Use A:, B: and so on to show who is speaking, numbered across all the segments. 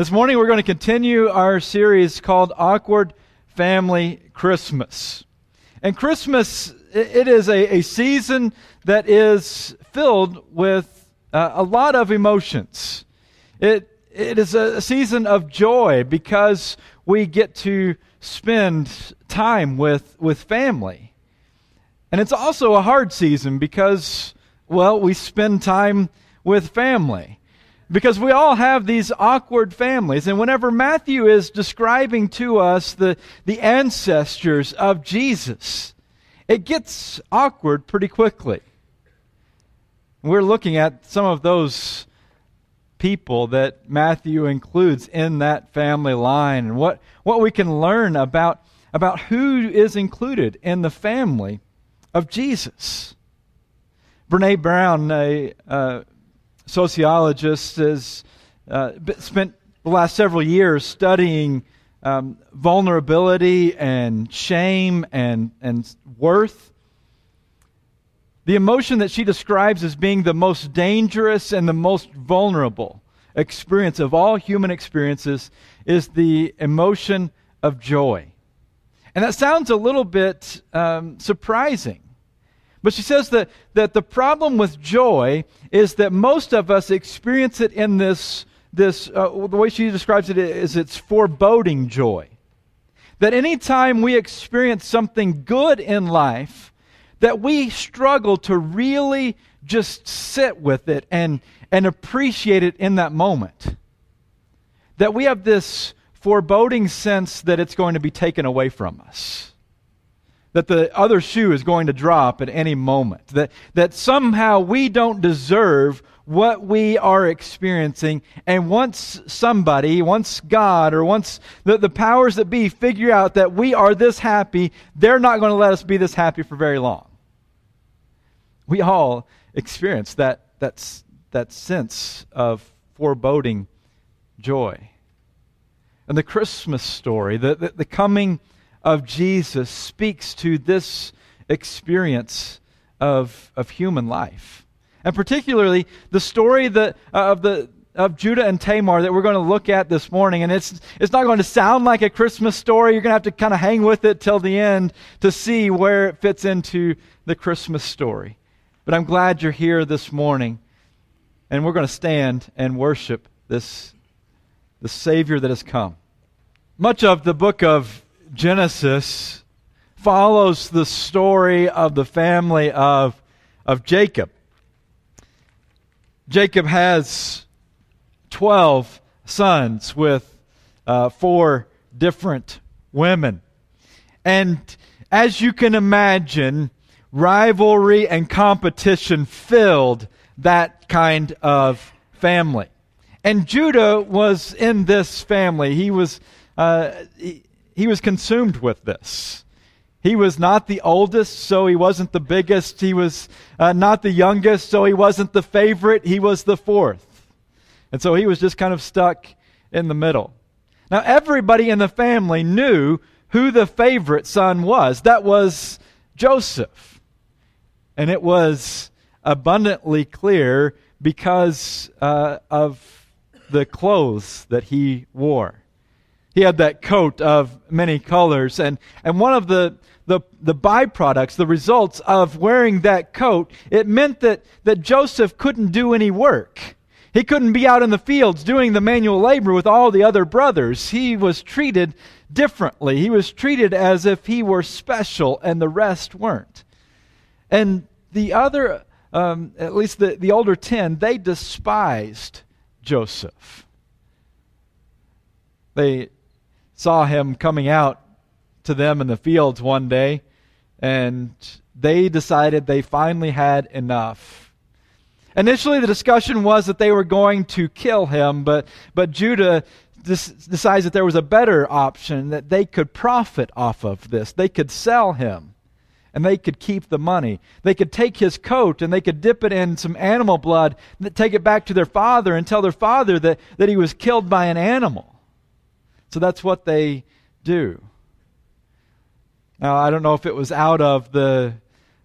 A: This morning we're going to continue our series called Awkward Family Christmas. And Christmas, it is a, a season that is filled with uh, a lot of emotions. It, it is a season of joy because we get to spend time with, with family. And it's also a hard season because, well, we spend time with family. Because we all have these awkward families. And whenever Matthew is describing to us the, the ancestors of Jesus, it gets awkward pretty quickly. We're looking at some of those people that Matthew includes in that family line and what, what we can learn about, about who is included in the family of Jesus. Brene Brown, a uh, sociologist, has uh, spent the last several years studying um, vulnerability and shame and, and worth. The emotion that she describes as being the most dangerous and the most vulnerable experience of all human experiences is the emotion of joy. And that sounds a little bit um, surprising. But she says that, that the problem with joy is that most of us experience it in this, this uh, the way she describes it is it's foreboding joy. That anytime we experience something good in life, that we struggle to really just sit with it and, and appreciate it in that moment. That we have this foreboding sense that it's going to be taken away from us. That the other shoe is going to drop at any moment. That, that somehow we don't deserve what we are experiencing. And once somebody, once God, or once the, the powers that be figure out that we are this happy, they're not going to let us be this happy for very long. We all experience that, that, that sense of foreboding joy. And the Christmas story, the, the, the coming of Jesus, speaks to this experience of, of human life. And particularly the story that, uh, of, the, of Judah and Tamar that we're going to look at this morning. And it's, it's not going to sound like a Christmas story. You're going to have to kind of hang with it till the end to see where it fits into the Christmas story. But I'm glad you're here this morning. And we're going to stand and worship this the Savior that has come. Much of the book of Genesis follows the story of the family of, of Jacob. Jacob has 12 sons with uh, four different women. And as you can imagine, rivalry and competition filled that kind of family. And Judah was in this family. He was uh, he, he was consumed with this. He was not the oldest, so he wasn't the biggest. He was uh, not the youngest, so he wasn't the favorite. He was the fourth. And so he was just kind of stuck in the middle. Now, everybody in the family knew who the favorite son was. That was Joseph. And it was abundantly clear because uh, of the clothes that he wore. He had that coat of many colors. And, and one of the, the, the byproducts, the results of wearing that coat, it meant that, that Joseph couldn't do any work. He couldn't be out in the fields doing the manual labor with all the other brothers. He was treated differently. He was treated as if he were special and the rest weren't. And the other, um, at least the, the older ten, they despised Joseph. They saw him coming out to them in the fields one day, and they decided they finally had enough. Initially, the discussion was that they were going to kill him, but, but Judah decides that there was a better option, that they could profit off of this. They could sell him, and they could keep the money. They could take his coat, and they could dip it in some animal blood, take it back to their father, and tell their father that, that he was killed by an animal. So that's what they do. Now, I don't know if it was out of the,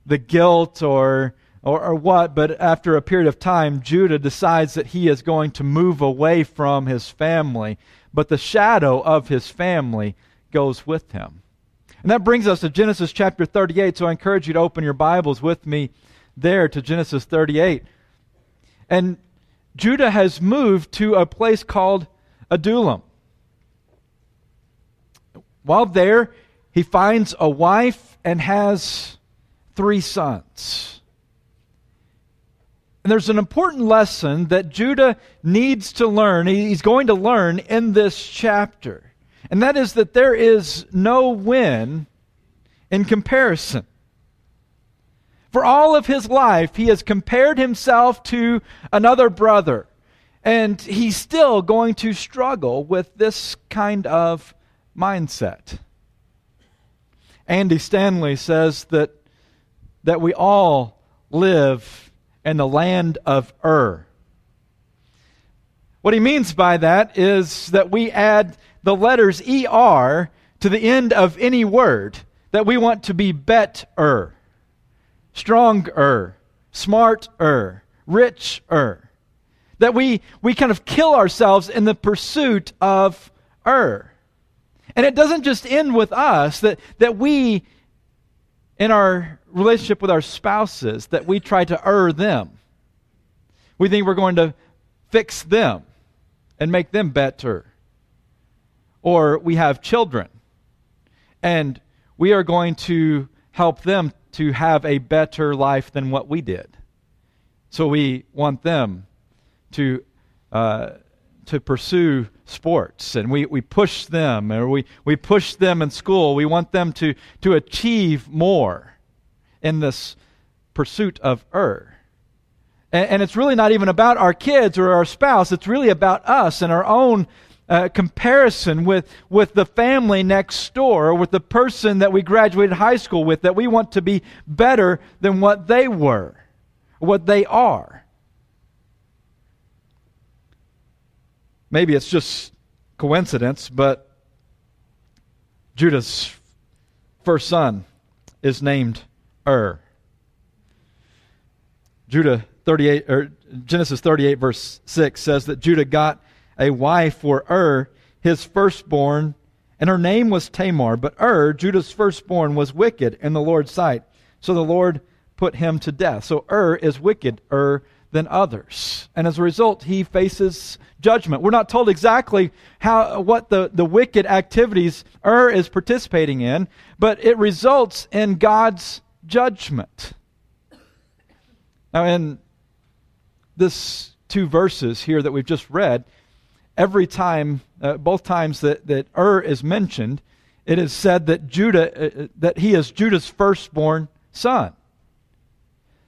A: the guilt or, or, or what, but after a period of time, Judah decides that he is going to move away from his family, but the shadow of his family goes with him. And that brings us to Genesis chapter 38, so I encourage you to open your Bibles with me there to Genesis 38. And Judah has moved to a place called Adullam. While there, he finds a wife and has three sons. And there's an important lesson that Judah needs to learn, he's going to learn in this chapter. And that is that there is no win in comparison. For all of his life, he has compared himself to another brother. And he's still going to struggle with this kind of mindset. Andy Stanley says that, that we all live in the land of Ur. What he means by that is that we add the letters ER to the end of any word, that we want to be better, stronger, smarter, richer. That we, we kind of kill ourselves in the pursuit of Ur. And it doesn't just end with us, that, that we in our relationship with our spouses that we try to err them. We think we're going to fix them and make them better. Or we have children and we are going to help them to have a better life than what we did. So we want them to uh, to pursue sports and we, we push them or we, we push them in school. We want them to, to achieve more in this pursuit of er. And, and it's really not even about our kids or our spouse, it's really about us and our own uh, comparison with, with the family next door or with the person that we graduated high school with that we want to be better than what they were, what they are. Maybe it's just coincidence, but Judah's first son is named Ur. Judah 38 or Genesis 38 verse 6 says that Judah got a wife for Ur, his firstborn, and her name was Tamar, but Ur, Judah's firstborn, was wicked in the Lord's sight. So the Lord put him to death. So Ur is wicked. Ur than others. And as a result, he faces judgment. We're not told exactly how, what the, the wicked activities Ur is participating in, but it results in God's judgment. Now, in this two verses here that we've just read, every time, uh, both times that, that Ur is mentioned, it is said that Judah, uh, uh that he is Judah's firstborn son.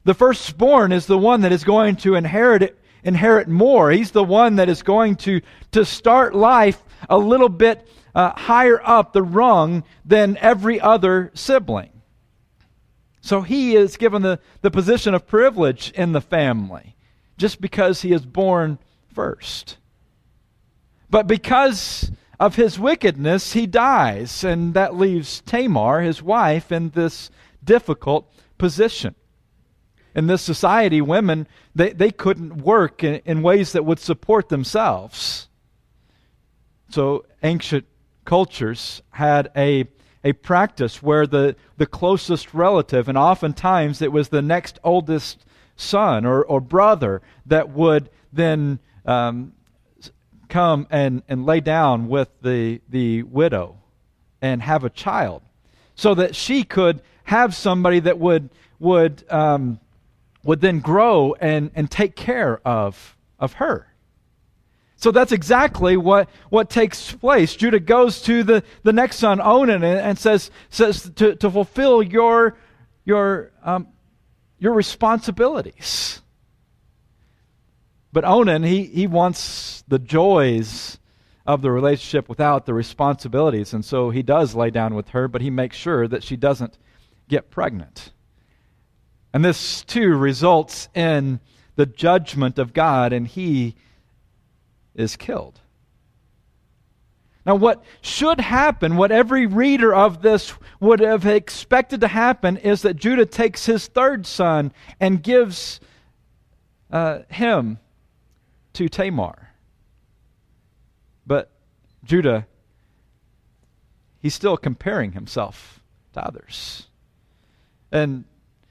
A: The firstborn is the one that is going to inherit inherit more. He's the one that is going to, to start life a little bit uh, higher up the rung than every other sibling. So he is given the, the position of privilege in the family just because he is born first. But because of his wickedness, he dies, and that leaves Tamar, his wife, in this difficult position in this society, women, they, they couldn't work in, in ways that would support themselves. So ancient cultures had a, a practice where the, the closest relative, and oftentimes it was the next oldest son or, or brother, that would then um, come and, and lay down with the, the widow and have a child so that she could have somebody that would, would um, would then grow and, and take care of, of her. So that's exactly what, what takes place. Judah goes to the, the next son, Onan, and, and says, says to, to fulfill your, your, um, your responsibilities. But Onan, he, he wants the joys of the relationship without the responsibilities. And so he does lay down with her, but he makes sure that she doesn't get pregnant. And this too results in the judgment of God, and he is killed. Now, what should happen, what every reader of this would have expected to happen, is that Judah takes his third son and gives uh, him to Tamar. But Judah, he's still comparing himself to others. And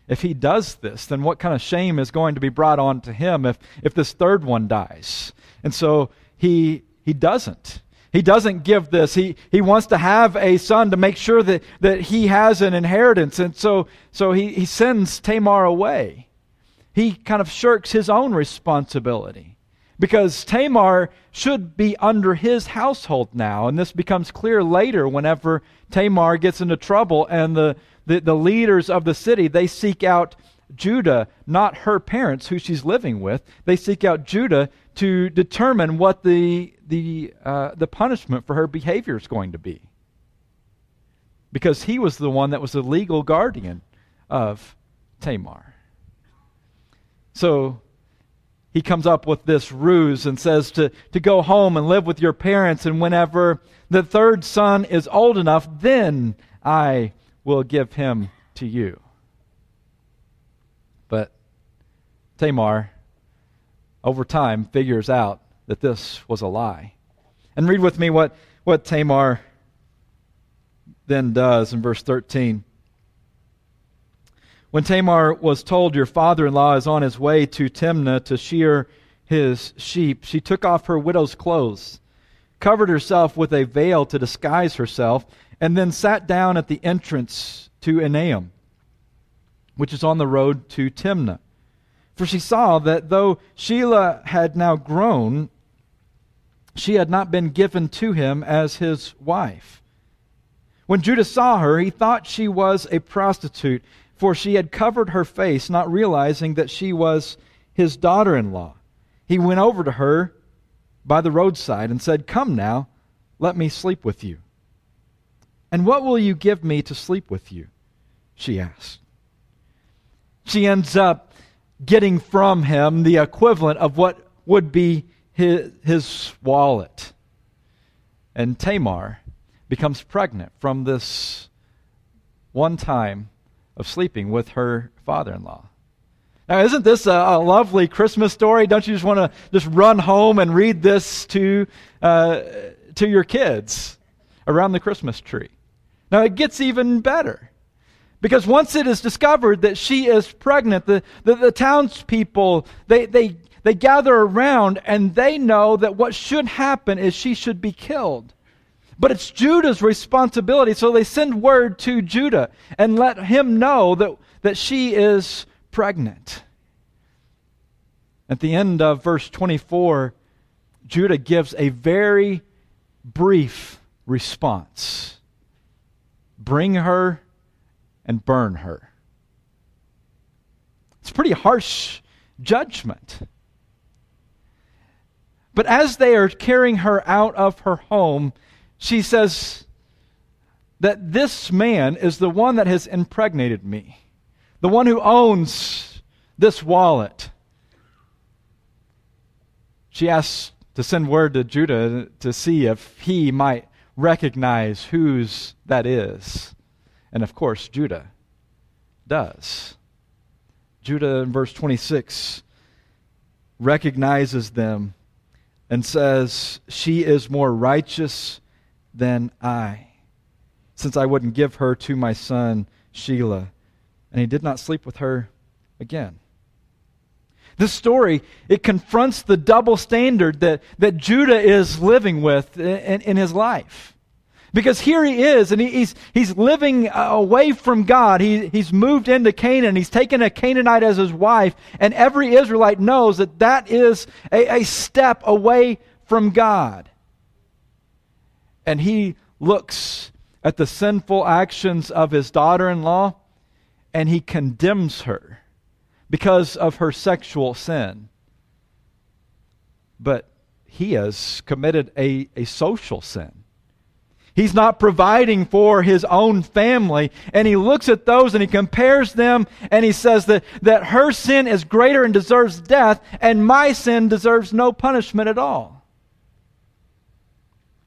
A: if he does this, then what kind of shame is going to be brought on to him if, if this third one dies? And so he, he doesn't. He doesn't give this. He, he wants to have a son to make sure that, that he has an inheritance. And so, so he, he sends Tamar away. He kind of shirks his own responsibility because Tamar should be under his household now. And this becomes clear later whenever Tamar gets into trouble and the, the, the leaders of the city, they seek out Judah, not her parents who she's living with. They seek out Judah to determine what the, the, uh, the punishment for her behavior is going to be. Because he was the one that was the legal guardian of Tamar. So he comes up with this ruse and says to, to go home and live with your parents, and whenever the third son is old enough, then I will give him to you. But Tamar over time figures out that this was a lie. And read with me what, what Tamar then does in verse 13. When Tamar was told, Your father in law is on his way to Timnah to shear his sheep, she took off her widow's clothes, covered herself with a veil to disguise herself, and then sat down at the entrance to Enaim, which is on the road to Timnah. For she saw that though Shelah had now grown, she had not been given to him as his wife. When Judah saw her, he thought she was a prostitute, for she had covered her face, not realizing that she was his daughter in law. He went over to her by the roadside and said, Come now, let me sleep with you. And what will you give me to sleep with you? She asked. She ends up getting from him the equivalent of what would be his, his wallet. And Tamar becomes pregnant from this one time of sleeping with her father in law. Now, isn't this a, a, lovely Christmas story? Don't you just want to just run home and read this to, uh, to your kids around the Christmas tree? Now, it gets even better. Because once it is discovered that she is pregnant, the, the, the townspeople, they, they, they gather around and they know that what should happen is she should be killed. But it's Judah's responsibility, so they send word to Judah and let him know that, that she is pregnant. At the end of verse 24, Judah gives a very brief response Bring her and burn her. It's pretty harsh judgment. But as they are carrying her out of her home, she says that this man is the one that has impregnated me, the one who owns this wallet. She asks to send word to Judah to see if he might recognize whose that is. And of course, Judah does. Judah in verse 26 recognizes them and says, She is more righteous than I, since I wouldn't give her to my son Shelah. And he did not sleep with her again. This story, it confronts the double standard that, that Judah is living with in, in his life. Because here he is, and he's, he's living uh, away from God. He, he's moved into Canaan. He's taken a Canaanite as his wife, and every Israelite knows that that is a, a step away from God. And he looks at the sinful actions of his daughter in law, and he condemns her because of her sexual sin. But he has committed a, a social sin He's not providing for his own family. And he looks at those and he compares them and he says that, that her sin is greater and deserves death, and my sin deserves no punishment at all.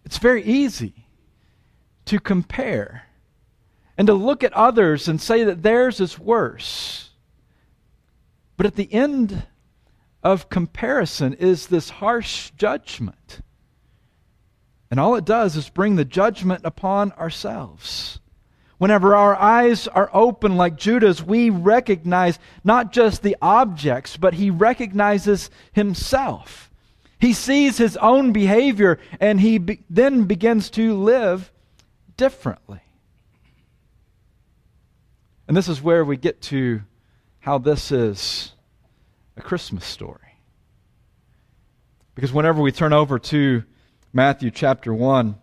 A: It's very easy to compare and to look at others and say that theirs is worse. But at the end of comparison is this harsh judgment. And all it does is bring the judgment upon ourselves. Whenever our eyes are open like Judah's, we recognize not just the objects, but he recognizes himself. He sees his own behavior and he be- then begins to live differently. And this is where we get to how this is a Christmas story. Because whenever we turn over to Matthew chapter 1,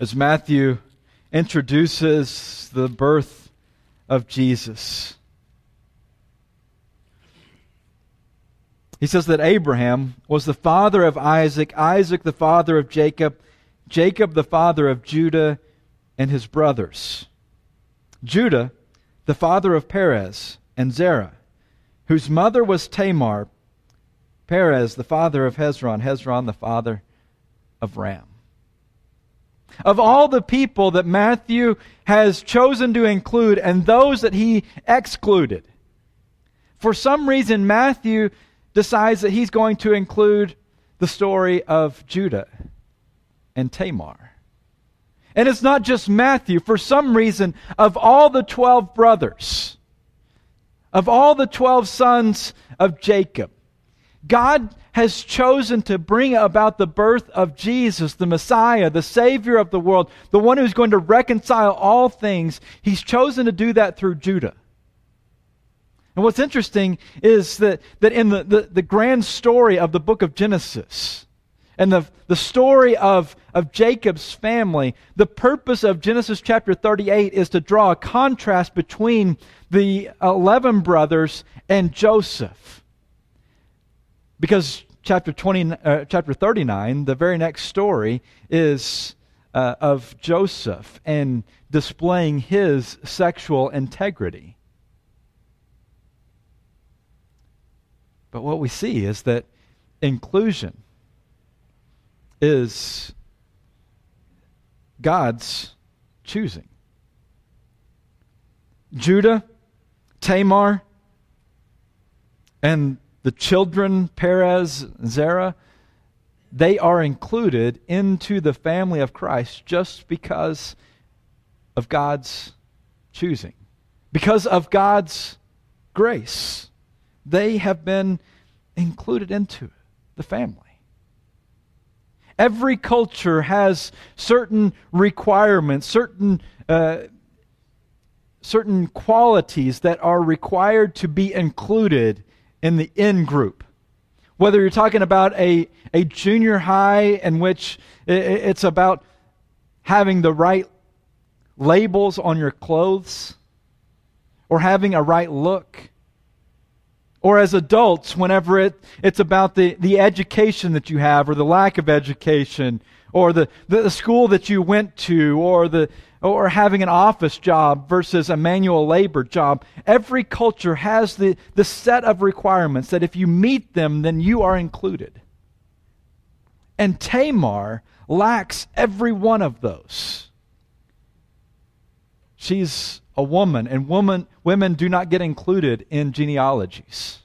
A: as Matthew introduces the birth of Jesus, he says that Abraham was the father of Isaac, Isaac the father of Jacob, Jacob the father of Judah and his brothers. Judah the father of Perez and Zerah, whose mother was Tamar, Perez, the father of Hezron, Hezron, the father of Ram. Of all the people that Matthew has chosen to include and those that he excluded, for some reason, Matthew decides that he's going to include the story of Judah and Tamar. And it's not just Matthew. For some reason, of all the 12 brothers, of all the 12 sons of Jacob, God has chosen to bring about the birth of Jesus, the Messiah, the Savior of the world, the one who's going to reconcile all things. He's chosen to do that through Judah. And what's interesting is that, that in the, the, the grand story of the book of Genesis, and the, the story of, of Jacob's family, the purpose of Genesis chapter 38 is to draw a contrast between the 11 brothers and Joseph. Because chapter, 20, uh, chapter 39, the very next story, is uh, of Joseph and displaying his sexual integrity. But what we see is that inclusion is God's choosing. Judah, Tamar, and the children, Perez, Zerah, they are included into the family of Christ just because of God's choosing, because of God's grace. They have been included into the family. Every culture has certain requirements, certain, uh, certain qualities that are required to be included in the in group. Whether you're talking about a, a junior high in which it's about having the right labels on your clothes or having a right look or as adults, whenever it, it's about the, the education that you have or the lack of education, or the, the, school that you went to, or, the, or having an office job versus a manual labor job. Every culture has the, the set of requirements that if you meet them, then you are included. And Tamar lacks every one of those. She's a woman, and woman, women do not get included in genealogies.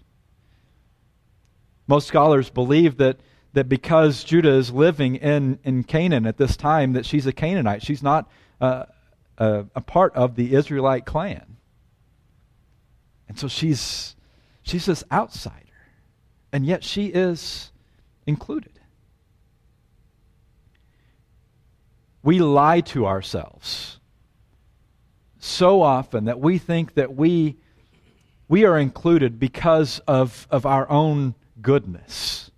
A: Most scholars believe that, that because Judah is living in, in Canaan at this time, that she's a Canaanite. She's not uh, a, a part of the Israelite clan. And so she's, she's this outsider. And yet she is included. We lie to ourselves so often that we think that we, we are included because of, of our own goodness.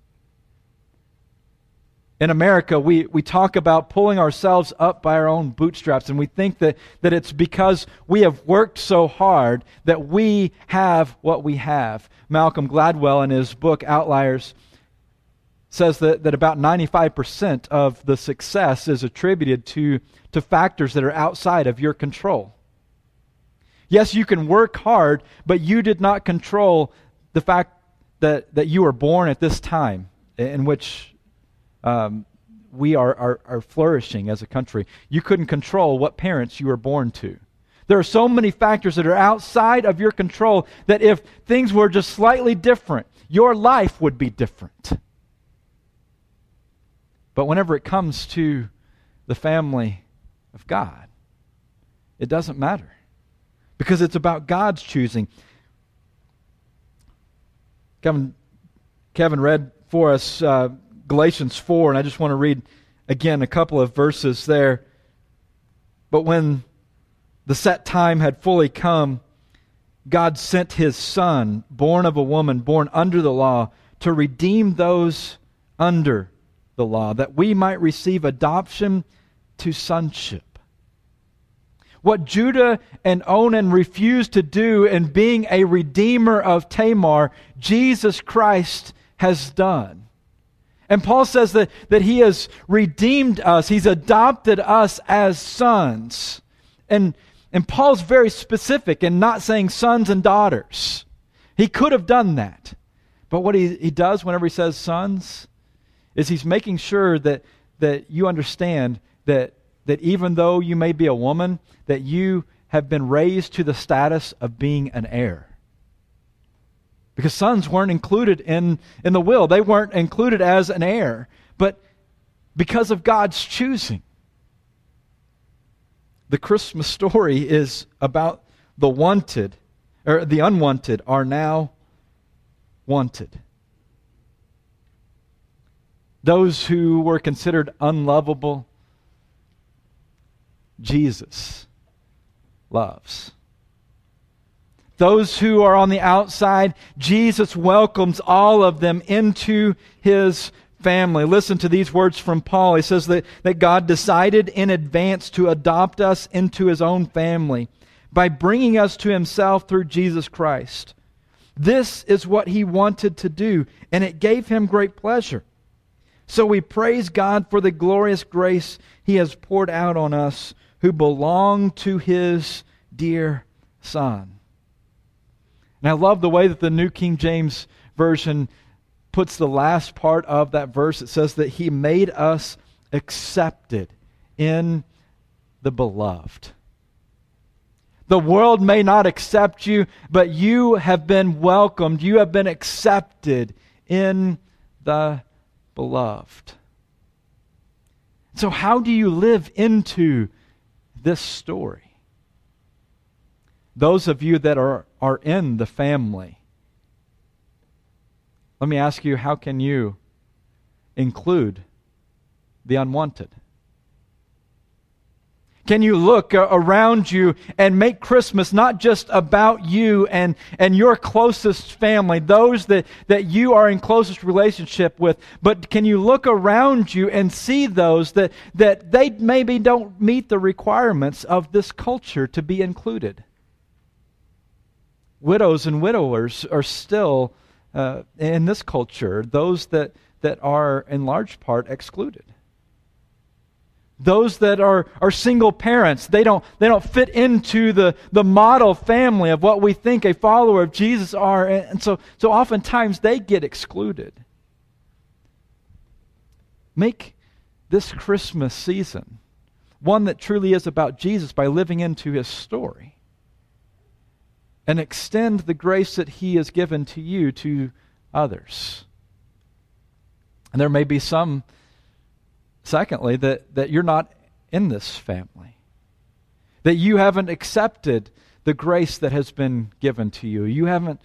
A: In America, we, we talk about pulling ourselves up by our own bootstraps, and we think that, that it's because we have worked so hard that we have what we have. Malcolm Gladwell, in his book Outliers, says that, that about 95% of the success is attributed to, to factors that are outside of your control. Yes, you can work hard, but you did not control the fact that, that you were born at this time. in which um, we are, are, are flourishing as a country. You couldn't control what parents you were born to. There are so many factors that are outside of your control that if things were just slightly different, your life would be different. But whenever it comes to the family of God, it doesn't matter because it's about God's choosing. Kevin, Kevin read for us uh, Galatians 4, and I just want to read again a couple of verses there. But when the set time had fully come, God sent his Son, born of a woman, born under the law, to redeem those under the law, that we might receive adoption to sonship. What Judah and Onan refused to do in being a redeemer of Tamar, Jesus Christ has done. And Paul says that, that he has redeemed us, he's adopted us as sons. And, and Paul's very specific in not saying sons and daughters. He could have done that. But what he, he does whenever he says sons is he's making sure that, that you understand that, that even though you may be a woman, that you have been raised to the status of being an heir. Because sons weren't included in, in the will, they weren't included as an heir. But because of God's choosing, the Christmas story is about the wanted, or the unwanted are now wanted. Those who were considered unlovable, Jesus loves. Those who are on the outside, Jesus welcomes all of them into his family. Listen to these words from Paul. He says that, that God decided in advance to adopt us into his own family by bringing us to himself through Jesus Christ. This is what he wanted to do, and it gave him great pleasure. So we praise God for the glorious grace He has poured out on us who belong to His dear Son. And I love the way that the New King James Version puts the last part of that verse. It says that He made us accepted in the beloved. The world may not accept you, but you have been welcomed. You have been accepted in the beloved. So, how do you live into this story? Those of you that are, are in the family, let me ask you how can you include the unwanted? Can you look around you and make Christmas not just about you and, and your closest family, those that, that you are in closest relationship with, but can you look around you and see those that, that they maybe don't meet the requirements of this culture to be included? Widows and widowers are still, uh, in this culture, those that, that are in large part excluded those that are, are single parents they don't, they don't fit into the, the model family of what we think a follower of jesus are and, so, so oftentimes they get excluded. Make this christmas season one that truly is about jesus by living into his story. And extend the grace that he has given to you to others. And there may be some Secondly, that, that you're not in this family, that you haven't accepted the grace that has been given to you. You haven't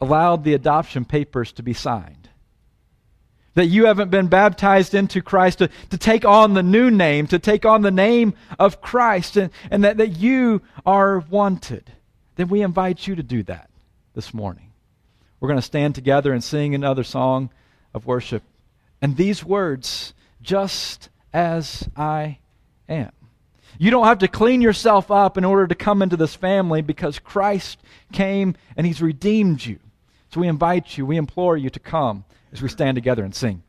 A: allowed the adoption papers to be signed. That you haven't been baptized into Christ to, to take on the new name, to take on the name of Christ, and, and that, that you are wanted. Then we invite you to do that this morning. We're going to stand together and sing another song of worship. And these words just as I am. You don't have to clean yourself up in order to come into this family because Christ came and He's redeemed you. So we invite you, we implore you to come as we stand together and sing.